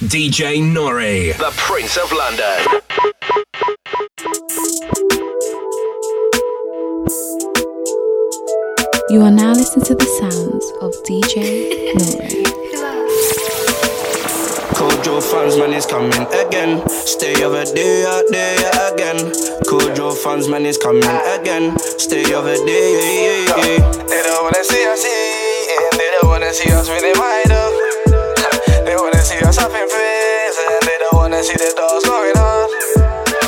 DJ Nore, the Prince of London. You are now listening to the sounds of DJ Nore. Kojo Funds, man, is coming again. Stay over there, out there again. Kojo Funds, man, is coming again. Stay over there, yeah, yeah, yeah. They don't wanna see us, yeah. They don't wanna see us with them idol. They prison. They don't wanna see the doors on.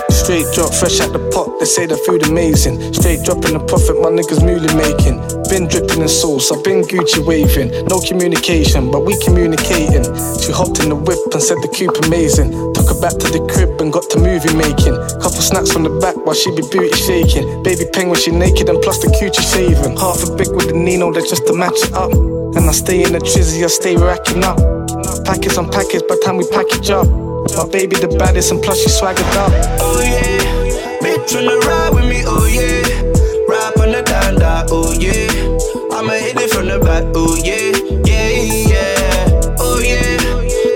Straight drop, fresh out the pot, they say the food amazing. Straight dropping the profit, my niggas mooly making. Been dripping in sauce, I've been Gucci waving. No communication, but we communicating. She hopped in the whip and said the coupe amazing. Took her back to the crib and got to movie making. Couple snaps from the back while she be booty shaking. Baby penguin, she naked and plus the coochie shaving. Half a big with the Nino, that's just to match it up. And I stay in the trizzy, I stay racking up. Package on package by time we package up. My baby the baddest and plus she swaggered up. Oh yeah, bitch wanna ride with me, oh yeah. Rap on the danda, oh yeah. I'ma hit it from the back, oh yeah, yeah, yeah. Oh yeah,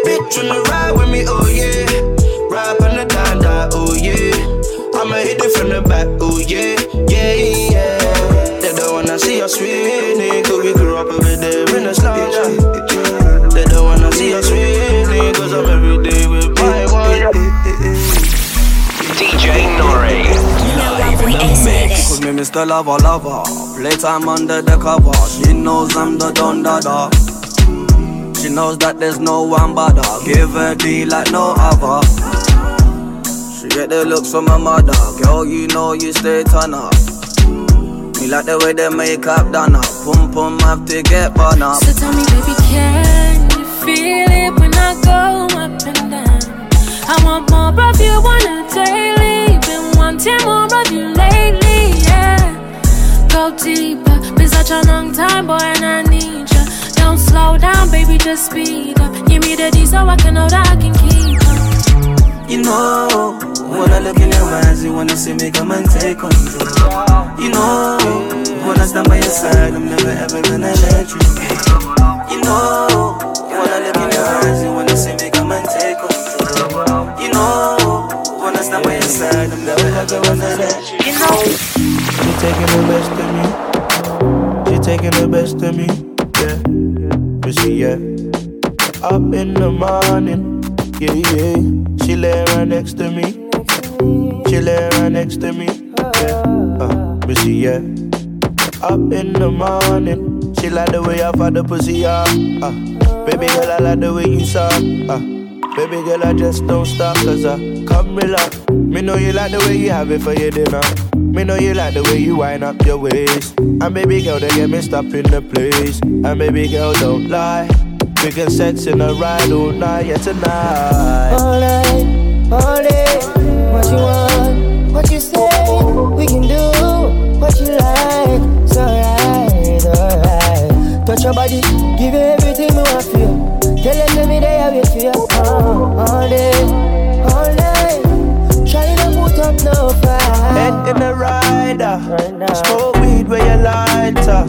bitch wanna ride with me, oh yeah. Rap on the danda, oh yeah. I'ma hit it from the back, oh yeah, yeah, yeah. They don't wanna see us winning, cause we grew up over there in the slums. Mr. Lover Lover. Playtime under the cover. She knows I'm the Don. She knows that there's no one but her. Give her D like no other. She get the looks from my mother. Girl, you know you stay turn up. Me like the way they make up done up. Pum pum have to get bun up. So tell me, baby, can you feel it when I go up and down? I want more of you on a daily. Been wanting more of you lately. Go deeper. Been such a long time, boy, and I need ya. Don't slow down, baby, just speed up. Give me the D so I can know that I can keep up. You know, when I look in your eyes, you wanna see me come and take control. You know, when I stand by your side, I'm never ever gonna let you go. You know, side, I'm never ever gonna let you go. She taking the best of me. She taking the best of me. Yeah, but she yeah. Up in the morning, yeah yeah. She lay right next to me. She lay right next to me. Yeah, uh, but she yeah. Up in the morning, she like the way I fuck the pussy up. Uh, baby girl, I like the way you suck. Uh, baby girl, I just don't stop cause I come relax. Me know you like the way you have it for your dinner. Me know you like the way you wind up your waist. And baby girl, they get me stop in the place. And baby girl, don't lie. We can sex in a ride all night, yeah tonight. All night, all day. What you want, what you say. We can do what you like. It's alright, alright. Touch your body, give you everything me want feel. Tell them me wait for you. Uh, all day, up no fight. Head in the rider, Right smoke weed where you lighter.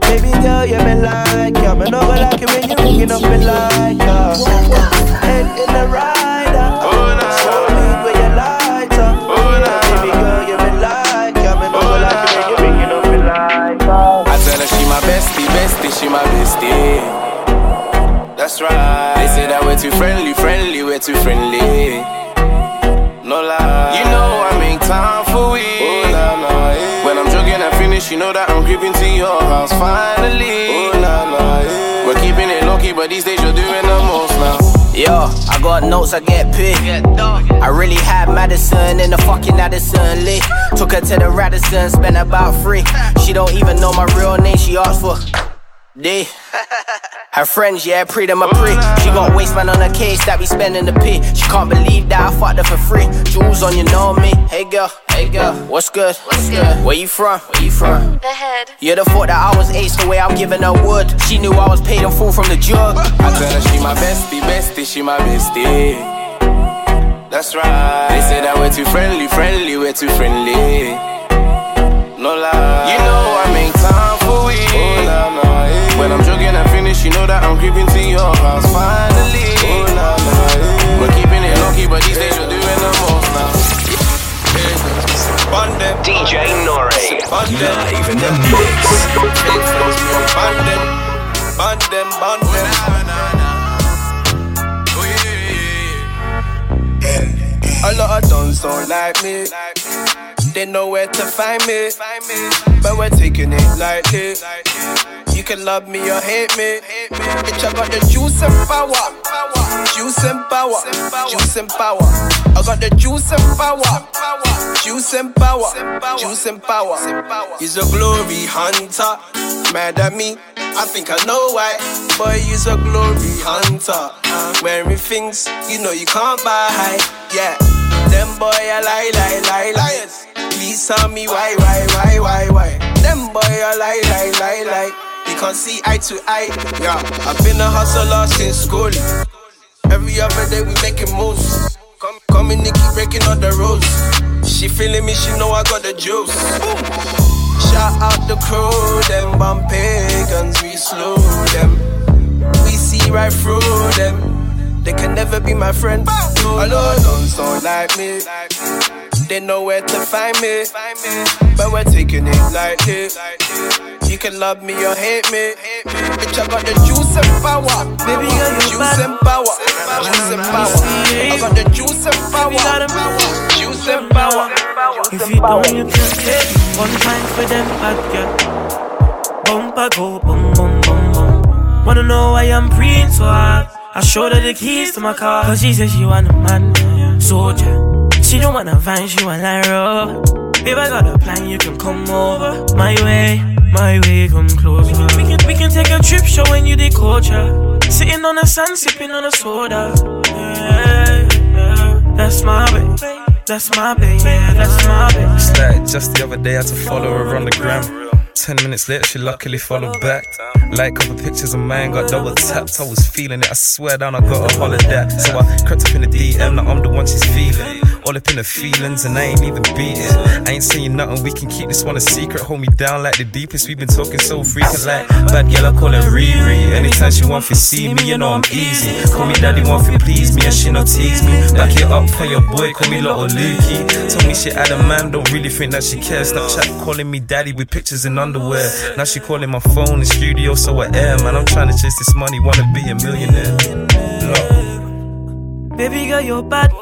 Baby girl, you me like ya. Me know I like it when you hooking up me like ya. Head in the rider, smoke weed where you lighter. Baby girl, you me like ya. Me know I like it when you hooking up me like ya. I tell her she my bestie, bestie, she my bestie. That's right. They say that we're too friendly, friendly, we're too friendly. No lie. You know I make time for we. Oh, nah, nah, yeah. When I'm jogging and finish, you know that I'm creeping to your house finally. Oh, nah, nah, yeah. We're keeping it low key, but these days you're doing the most now. Yo, I got notes, I get paid. I really had Madison in the fucking Addison Lee. Took her to the Radisson, spent about three. She don't even know my real name, she asked for D. Her friends, yeah, pre them a pre. She got waistband on her case that be spending the P. She can't believe that I fucked her for free. Jewels on, you know me. Hey girl, hey girl, what's good? What's good? Where you from? Where you from? The head. You'd have thought that I was ace the way I'm giving her wood. She knew I was paid in full from the jug. I tell her she my bestie, bestie, she my bestie. That's right. They say that we're too friendly, friendly, we're too friendly. No lie. You know I make time when I'm joking, I finish, you know that I'm creeping to your house. Finally. Oh, nah, nah, We're keeping it low but these days we're doing the most now. DJ Nore, live in the mix. Ban them, ban them, ban them. Oh, A lot of dons don't like me. They know where to find me, but we're taking it lightly. You can love me or hate me. Bitch, I got the juice and power. Juice and power. Juice and power. I got the juice and power. Juice and power. Juice and power. He's a glory hunter. Mad at me. I think I know why. Boy, he's a glory hunter. Wearing things you know you can't buy. Yeah. Them boy, I lie, lie, lie, liars. Please tell me why, why, why, why, why. Them boy, I lie, lie, lie, lie. We can't see eye to eye. Yeah, I've been a hustler since school. Every other day we making moves. Come, come in, Nikki breaking all the rules. She feeling me, she know I got the juice. Shout out the crew, them bomb pagans, we slew them. We see right through them. They can never be my friend. All those don't sound like me. They know where to find me, but we're taking it lightly. You can love me or hate me. Bitch, I got the juice and power. Baby girl, you juice and power. Juice and power. I got the juice and power. Juice and power. If you don't, you can take one time for them bad girl. Bumper go bum bum bum bum. Wanna know why I'm praying so hard? I showed her the keys to my car. Cause she said she want a man, soldier. She don't wanna vine, she want like roll. If I got a plan, you can come over my way, my way, come closer. We can, we can, we can take a trip, showing you the culture. Sitting on the sand, sipping on a soda. Yeah, yeah. That's my baby. That's my baby. Yeah, that's my baby. It's like just the other day I had to follow her on the gram. Ten minutes later, she luckily followed back. Like couple pictures of mine, got double tapped. I was feeling it, I swear down, I got a holiday. So I crept up in the DM, now I'm the one she's feeling. All up in the feelings, and I ain't even beat it. I ain't saying nothing, we can keep this one a secret. Hold me down like the deepest, we've been talking so frequent. Like bad girl, I call her Riri. Anytime she want to see me, you know I'm easy. Call me daddy, want to please me, and she not tease me. Back it up for your boy, call me little Lukey. Told me she had a man, don't really think that she cares. Snapchat calling me daddy with pictures in underwear. Now she calling my phone in studio, so I am. man. I'm trying to chase this money, wanna be a millionaire. No. Baby girl, you're bad.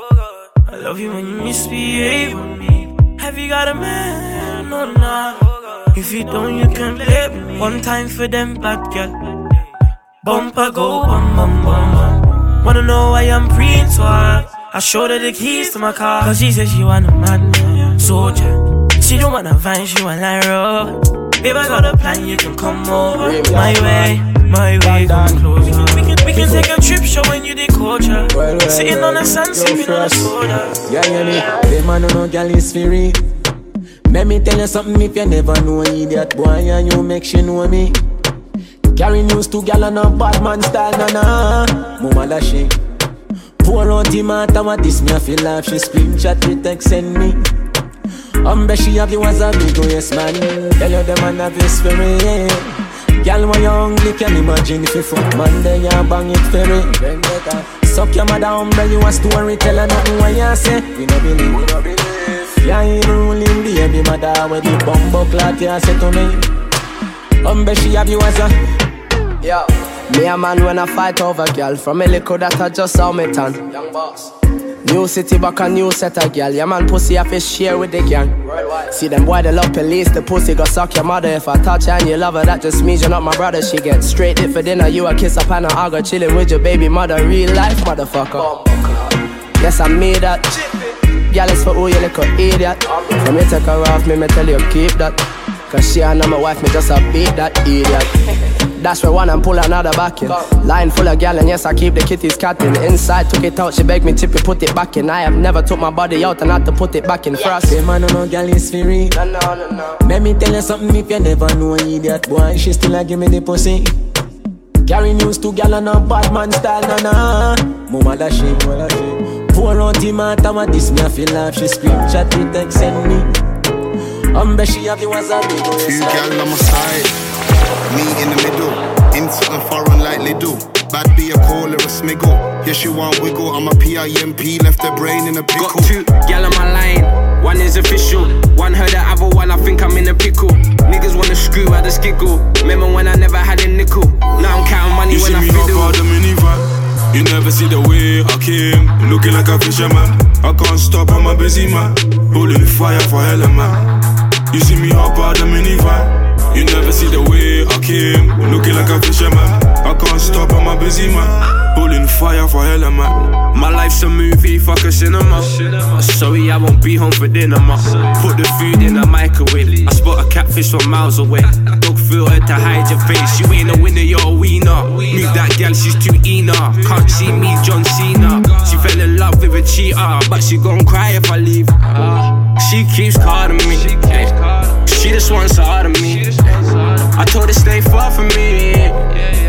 I love you when you misbehave on me. Have you got a man or not? If you don't, you can play with me. One time for them bad girl. Bumper go bum bum bum bum. Wanna know why I'm so hard? I showed her the keys to my car. Cause she said she want a man, soldier. She don't wanna vine, she want like roll. If I got a plan, you can come over my way, my way, come close. We can, we can, we can take a trip, showing you the culture. Well, well, Sitting on the sun, sipping on a soda. Yeah, yeah, me. Them man no girl is free. Let me tell you something if you never know an idiot boy and you make she know me. Carry news to gal on a bad man style, na na. Mama la she. Pour out the matter what this me I feel like she screenshot the text send me. Um, bet she have you as a big yes man. Tell you them man have your spirit. Girl, when you hungry, can imagine if you fuck man, then you bang it ferry. Then better suck your mother, umbre you a story, tell her nothing when you say. We no believe, we no believe. Yeah, you ruling baby mother when the bumbo clock you say to me. Umbre she have you as a Yo, me a man when I fight over girl From a little that I just saw me turn Young boss New city back a new set of girl Yeah man pussy I fi share with the gang. See them boy they love police. The pussy go suck your mother. If I touch her and you love her That just means you're not my brother. She get straight hit for dinner. You a kiss up and I go chilling with your baby mother. Real life motherfucker. Yes I made that. Girl it's for who you little idiot. From me take her off me me tell you keep that. Cause she and my wife me just a beat that idiot That's where one and pull another back in. Line full of gal and yes I keep the kitties catting. Inside took it out, she begged me tip it, put it back in. I have never took my body out and had to put it back in first. Say man no girl is free. No no no no. Let me tell you something if you never know idiot boy, she still a give me the pussy. Carry news to gal on a bad man style, na na. Mama da she, mama da she. Pour out the matter what this me I feel like she screenshot it text send me. Um, bet she have the as a big Two gal on my side, me in the middle. In something foreign like Lidl. Bad be a call or a smiggle. Yeah, she want wiggle. I'm a PIMP, left the brain in a pickle. Got two gal on my line, one is official. One heard the other one, I think I'm in a pickle. Niggas wanna screw out the skiggle. Remember when I never had a nickel? Now I'm counting money You when see I me hop fiddle. out the minivan You never see the way I came, looking like a fisherman. I can't stop, I'm a busy man. Holding fire for hell, man. You see me hop out the minivan. You never fisherman. I can't stop, I'm a busy man. Pulling fire for hell, man. My life's a movie, fuck a cinema. Sorry, I won't be home for dinner, ma. Put the food in the microwave. I spot a catfish from miles away. Dog filter to hide your face. You ain't a winner, you're a wiener. Move that gal, she's too Ena. Can't see me, John Cena. She fell in love with a cheater, but she gon' cry if I leave. She keeps calling me. She just wants out of me. I told her stay far from me.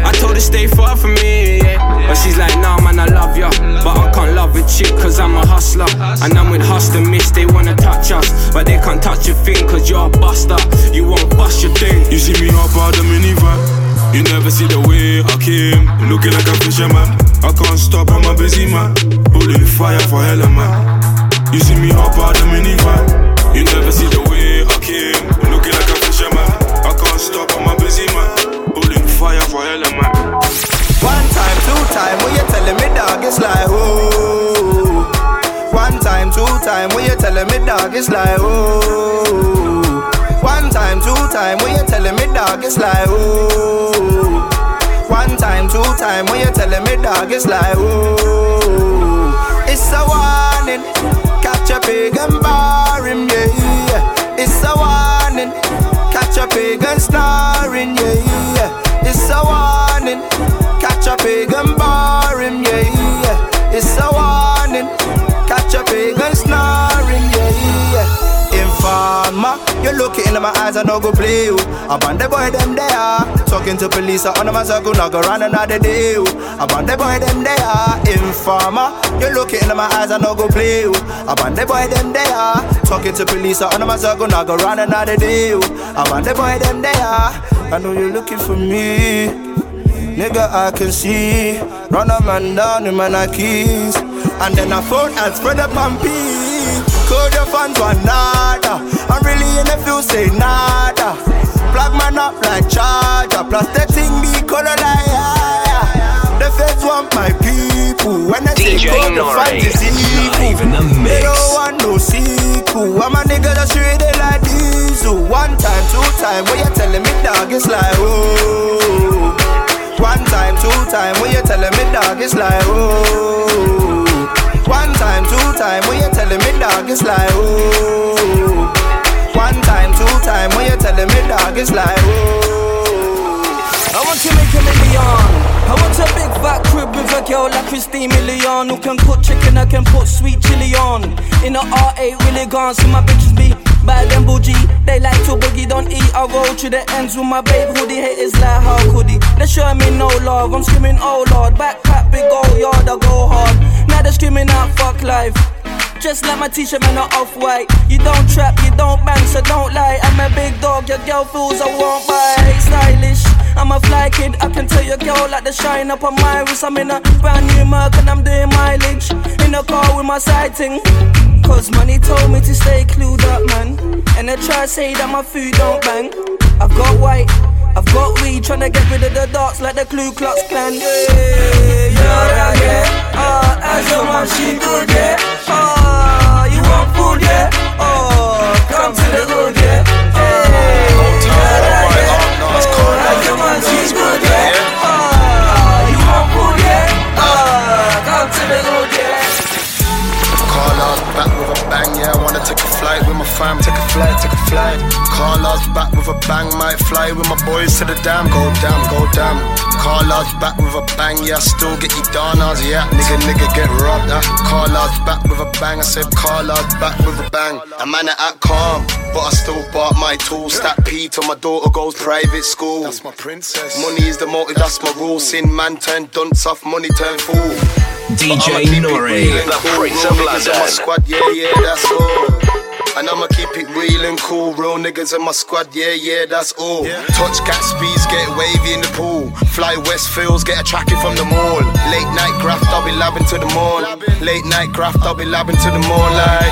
I told her stay far from me. But she's like, nah, man, I love ya. But I can't love a chick, cause I'm a hustler. And I'm with hustler Miss, they wanna touch us. But they can't touch a thing, cause you're a buster. You won't bust your thing. You see me hop out the minivan. You never see the way I came, looking like a fisherman. I can't stop, I'm a busy man. Holding fire for hell, man. You see me hop out the minivan. You never see the way I came, looking like a fisherman. I can't stop, I'm a busy man. Holding fire for hell, man. One time, two time, when you telling me dog, it's like oh. One time, two time, when you telling me dog, it's like oh. One time, two time, when you telling me dog, it's like oh. One time, two time, when you telling me dog, it's like oh. It's a warning, catch a pig and bar him, yeah. It's a warning, catch a pig and snoring, yeah. It's a warning, catch a pig and bar him, yeah. It's a warning, catch a pig and snoring, yeah. Informer, you looking into my eyes, I no go play you. About the boy them there, ah. talking to police, I on my circle, not go run another day. Oh. About the boy them there, ah. informer, you looking into my eyes, I no go play you. About the boy them there, ah. talking to police, I on my circle, not go run another day. Oh. About the boy them there, I know you're looking for me. Nigga, I can see. Run a man down in my keys. And then I phone and spread up and pee. Code your fans one nada. I'm really in the field, say nada. Plug man up like charger. Plus the thing be color like yeah. The feds want my people. When I say code the Nore, fans is live in the evil. They don't want no sequel. I'm a nigga that's really like diesel. One time, two time, when you telling me dog, it's like oh. One time, two time, when you telling me dog, it's like oh. Dog, is like oh. One time, two time, when you telling me dog, it's like oh. I want to make a million. I want a big fat crib with a girl like Christina Milian Who can cook chicken, I can put sweet chili on In a R8 really gone, so my bitches be bad and bougie They like to boogie, don't eat, I roll to the ends with my babe hoodie Haters like how could he? They show me no love, I'm screaming oh lord Backpack, big old yard, I go hard Now they screaming out fuck life just like my t-shirt, man, are off-white You don't trap, you don't bang, so don't lie. I'm a big dog, your girl fools I won't buy Stylish, I'm a fly kid I can tell your girl like the shine up on my wrist. I'm in a brand new Merc and I'm doing mileage. In a car with my sighting. Cause money told me to stay clued up, man. And they try to say that my food don't bang. I've got white, I've got weed Tryna get rid of the darks like the Ku Klux Klan yeah, yeah, yeah Ah, as your mom, she good, yeah. Ah, you want food, yeah? Oh, come to the hood, flight fam. Take a flight, take a flight. Carla's back with a bang, might fly with my boys to the dam. Go down, go down. Carla's back with a bang, yeah. I still get you donas, yeah. Nigga, nigga get robbed, uh. Carla's back with a bang. I said Carla's back with a bang. A man act calm, but I still bought my tools. Stack P till my daughter goes private school. That's my princess. Money is the motive, that's my rule. Sin man turn dunce off, money turn fool. DJ Nore, the Prince of Niggas in my squad, yeah, yeah, that's all. And I'ma keep it real and cool. Real niggas in my squad, yeah, yeah, that's all. Touch cat speeds, get wavy in the pool. Fly Westfields, get a tracking from the mall. Late night graft, I'll be labbing to the mall. Late night graft, I'll be labbing to the mall. Like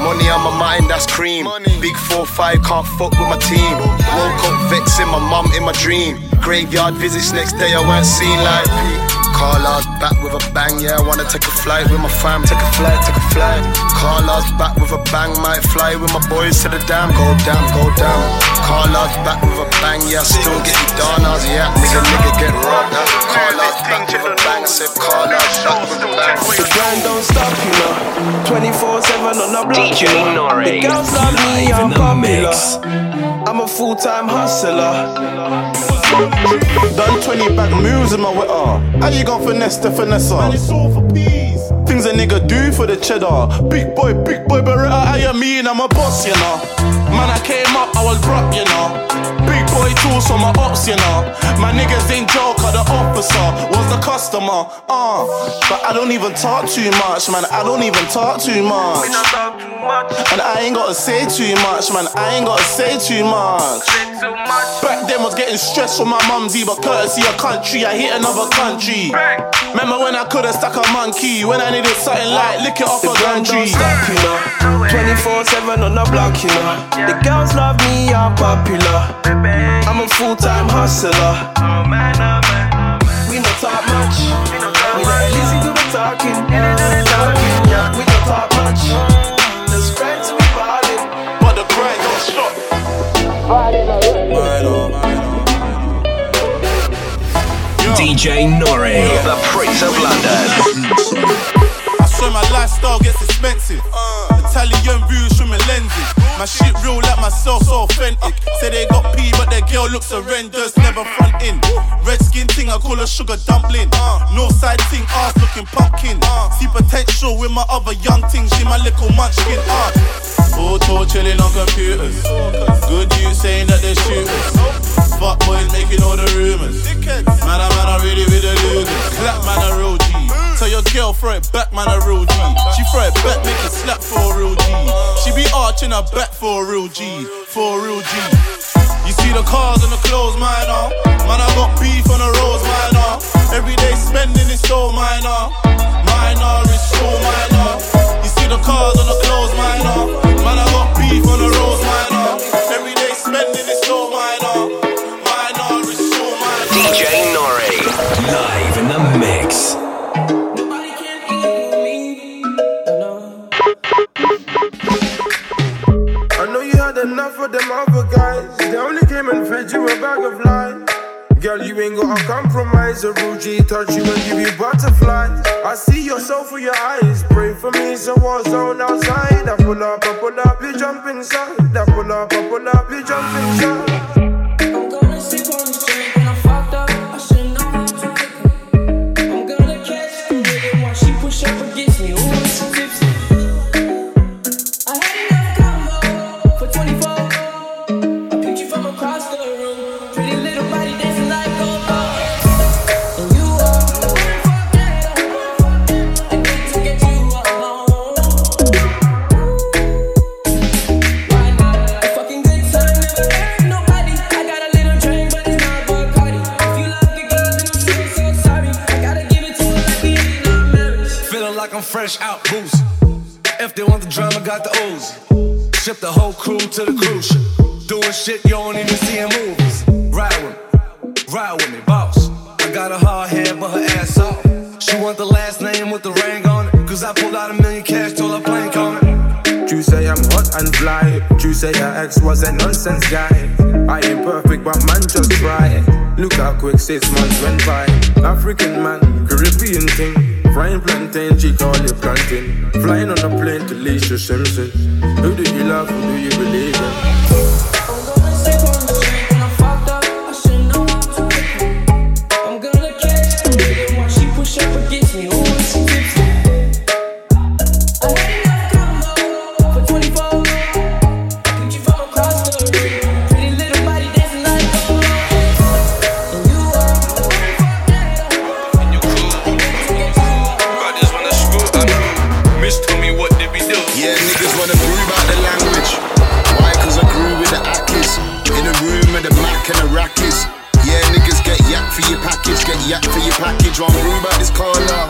money on my mind, that's cream. Big four five, can't fuck with my team. Woke up vexing my mum in my dream. Graveyard visits next day, I weren't seen like. Carla's back with a bang, yeah. I wanna take a flight with my fam. Take a flight, take a flight. Carla's back with a bang, might fly with my boys to the dam. Go down, go down. Call Carla's back with a bang, yeah. Still getting dollars, yeah. Nigga, nigga get robbed. Carla's back with a bang, said Carla's back with a bang. The grind don't stop, you know. 24 7 on the block. DJ you know. Nore. The girls love me, Live I'm in the popular. I'm a full time hustler. Done 20 back moves in my witter. How you gon' finesse the finesse? Man, it's all for peas. Things a nigga do for the cheddar. Big boy, big boy, Beretta, how you mean? I'm a boss, you know. Man, I came up, I was broke, you know. Big boy tools for my ops, you know. My niggas ain't joker, the officer was the customer. Uh, but I don't even talk too much, man. I don't even talk too much. And I ain't gotta say too much, man. I ain't gotta say too much. Back then was getting stressed from my mumsy, but courtesy of country, I hit another country. Remember when I could've stuck a monkey, when I needed something like lick it off a gun tree. Stop, you know. 24-7 on the block, you know. The girls love me, I'm popular. I'm a full-time hustler. We don't talk much. We not lazy to be talking. Talking. We don't talk much. Let's grind to be ballin'. But the grind don't stop. Right on. DJ Nore, the Prince of London. I swear my lifestyle gets expensive. Uh. My shit real like myself, so authentic. Say they got P, but their girl looks horrendous, never front in. Red skin thing, I call her sugar dumpling. North side thing, ass looking pumpkin. See potential with my other young thing, she my little munchkin. Uh. Auto chilling on computers. Good news saying that they shoot us. Fuck boys making all the rumors. Man, I man, I really, really losers. Clap man, a real. Tell your girl throw it back, man, a real G. She throw it back, make it slap for a real G. She be arching her back for a real G, for a real G. You see the cars and the clothes, minor. Man, I got beef on the roads, minor. Everyday spending is so minor. Minor is so minor. You see the cars and the clothes, minor. Man, I got beef on the roads, minor. Everyday spending is so minor. Minor is so minor. DJ Nore, enough of them other guys. They only came and fed you a bag of lies. Girl, you ain't gotta compromise. A G touch you and give you butterflies. I see your soul through your eyes. Pray for me, it's a war zone outside. I pull up, I pull up, you jump inside. I pull up, I pull up, you jump inside. Say I'm hot and fly. You say your ex was a nonsense guy. I ain't perfect, but man, just try. Look how quick six months went by. African man, Caribbean thing. Frying plantain, she call you plantain. Flying on a plane to Lisa Simpson. Who do you love? Who do you believe in? For your package. One brew about this color.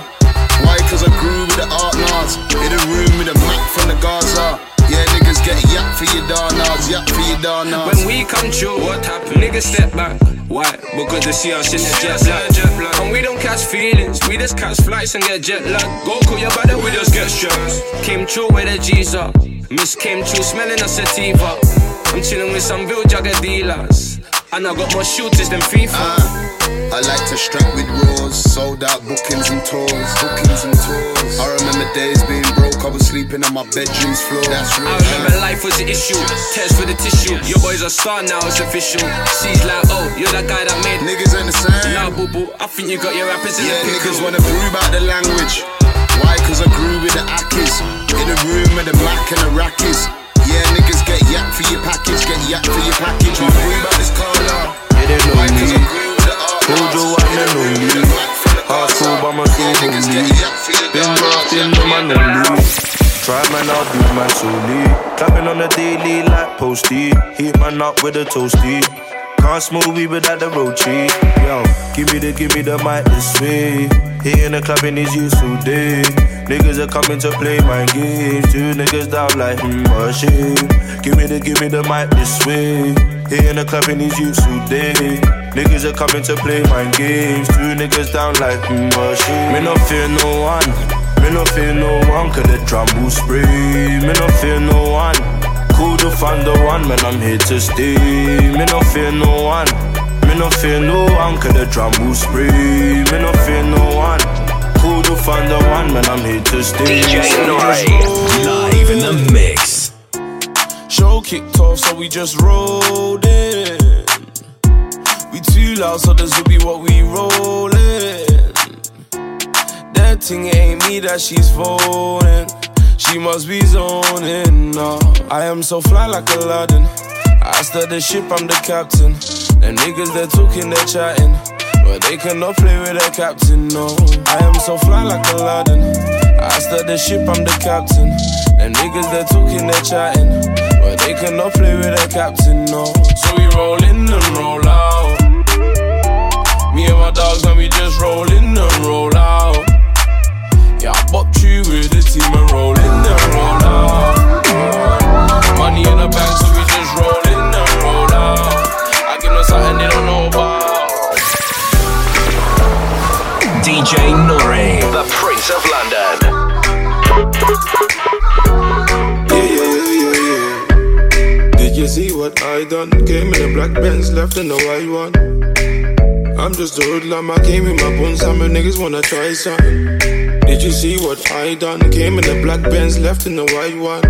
Why? Cause I grew with the art nars. In a room with a Mac from the Gaza. Yeah, niggas get yak for your darnars, yak for your don't. When we come true, what happened? Niggas step back. Why? Because they see us in the jet lag. Jet lag. And we don't catch feelings, we just catch flights and get jet lag. Go call your brother, we just get stressed. Came true with the G's up. Miss came true smelling a sativa. I'm chilling with some real jugger dealers. And I got more shooters than FIFA. Uh, I like to strap with rolls, sold out bookings and tours, bookings and tours. I remember days being broke, I was sleeping on my bedroom's floor. That's real. I remember life was an issue. Test for the tissue. Your boy's a star now, it's official. She's like, oh, you're that guy that made niggas ain't the same. Nah, boo boo, I think you got your rappers in Yeah, the pickle. niggas wanna prove out the language. Why? Cause I grew with the Akis. In the room with the Mac and the Rackies. Man, I'll do man solely. Clapping on the daily like posty. Heat man up with a toasty. Can't weed without the road tree. Yo, give me the, give me the mic this way. In the club in these youths all day. Niggas are coming to play my games. Two niggas down like, hmm, what shame. Give me the, give me the mic this way. In the club in these youths all day. Niggas are coming to play my games. Two niggas down like, hmm, what shame. Me no fear no one. Me no fear no one. Cause the drum will spray. Me no fear no one. Cool to find the one, man, I'm here to stay. Me no fear no one. Me no fear no one, cause the drum will spray. Me no fear no one. Cool to find the one, man, I'm here to stay. DJ So we Nore, just roll. live in the mix. Show kicked off, so we just rolled in. We too loud, so this will be what we rollin'. Thing ain't me that she's phoning. She must be zoning. No, I am so fly like Aladdin. I start the ship, I'm the captain. Them niggas they're talking, they're chatting. But they cannot play with the captain, no. I am so fly like Aladdin. I start the ship, I'm the captain. Them niggas they're talking, they're chatting. But they cannot play with the captain, no. So we roll in and roll out. Me and my dogs, and we just roll in and roll out. Yeah, I bop you with the team and roll in and roll. Money in the bank, so we just roll in and roll. I give them something they don't know about. DJ Nore, the Prince of London. Did you see what I done? Came in the black Benz, left in the white one. I'm just a hoodlum, I came in my buns, some niggas wanna try something. Did you see what I done? Came in the black Benz, left in the white one.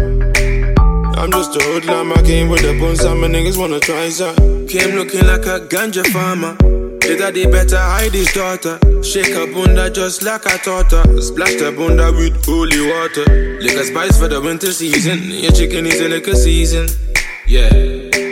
I'm just a hoodlum, I came with the buns, some niggas wanna try something. Came looking like a ganja farmer. His daddy better hide his daughter. Shake her bunda just like I taught her. Splash the bunda with holy water. Liquor spice for the winter season. Your chicken is a liquor season. Yeah.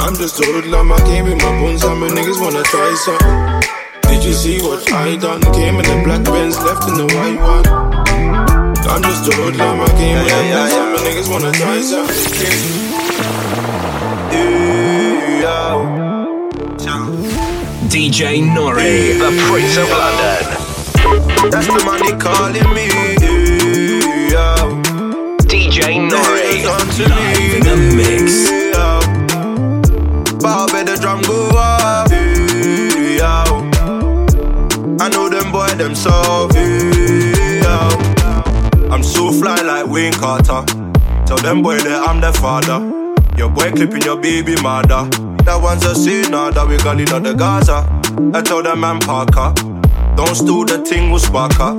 I'm just a hoodlum, I came with my buns, some niggas wanna try some. Did you see what I done? Came in the black Benz, left in the white one. I'm just a hoodlum, I came with the buns, some niggas wanna try something. DJ Nore, the Prince of London. That's the money calling me. DJ Nore, them soft. Yeah. I'm so fly like Wayne Carter. Tell them boy that I'm the father. Your boy clipping your baby mother. That one's a sinner that we got it out the Gaza. I tell them man Parker. Don't steal the thing with sparker.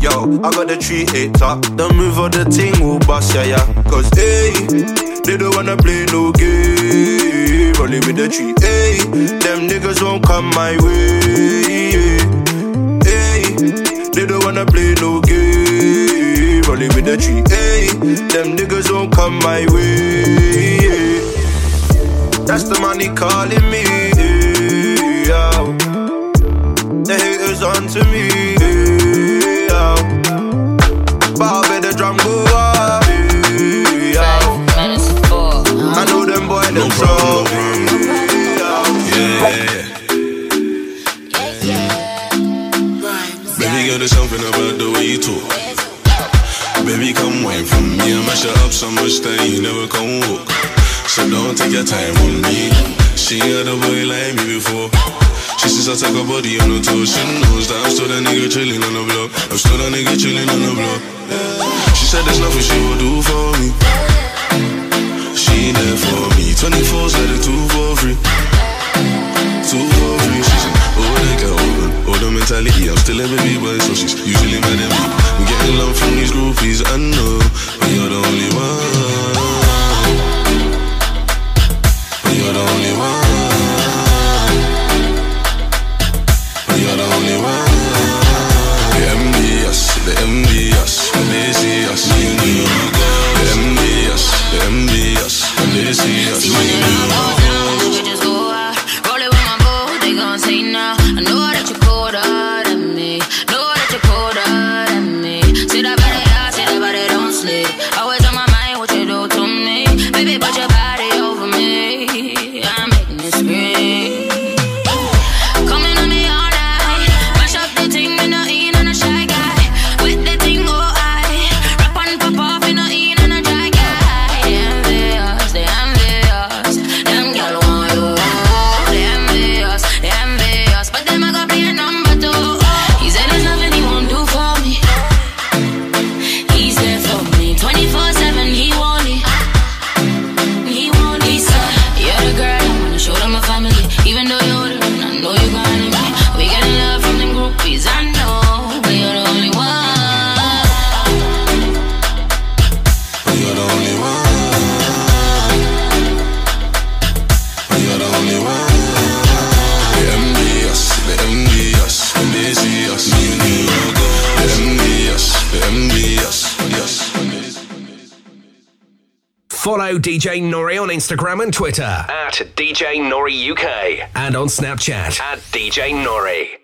Yo, I got the tree hater. The move of the thing will bust, yeah, yeah. Cause, hey, they don't wanna play no game. Rolling with the tree, hey. Them niggas won't come my way wanna play no game. Rolling with the tree, hey. Them niggas won't come my way. That's the money calling me. Yeah. The haters on to me. don't take your time on me. She ain't had a boy like me before. She says I take her body on the toes. She knows that I'm still that nigga chilling on the block. I'm still that nigga chilling on the block. She said there's nothing she will do for me. She there for me. 24's like a two for free. Two for free. She said, oh, they got open. Oh, mentality. I'm still a baby boy, so she's usually mad at me. I'm getting love from these groupies, I know. But you're the only DJ Nore on Instagram and Twitter. At DJ Nore UK and on Snapchat. At DJ Nore.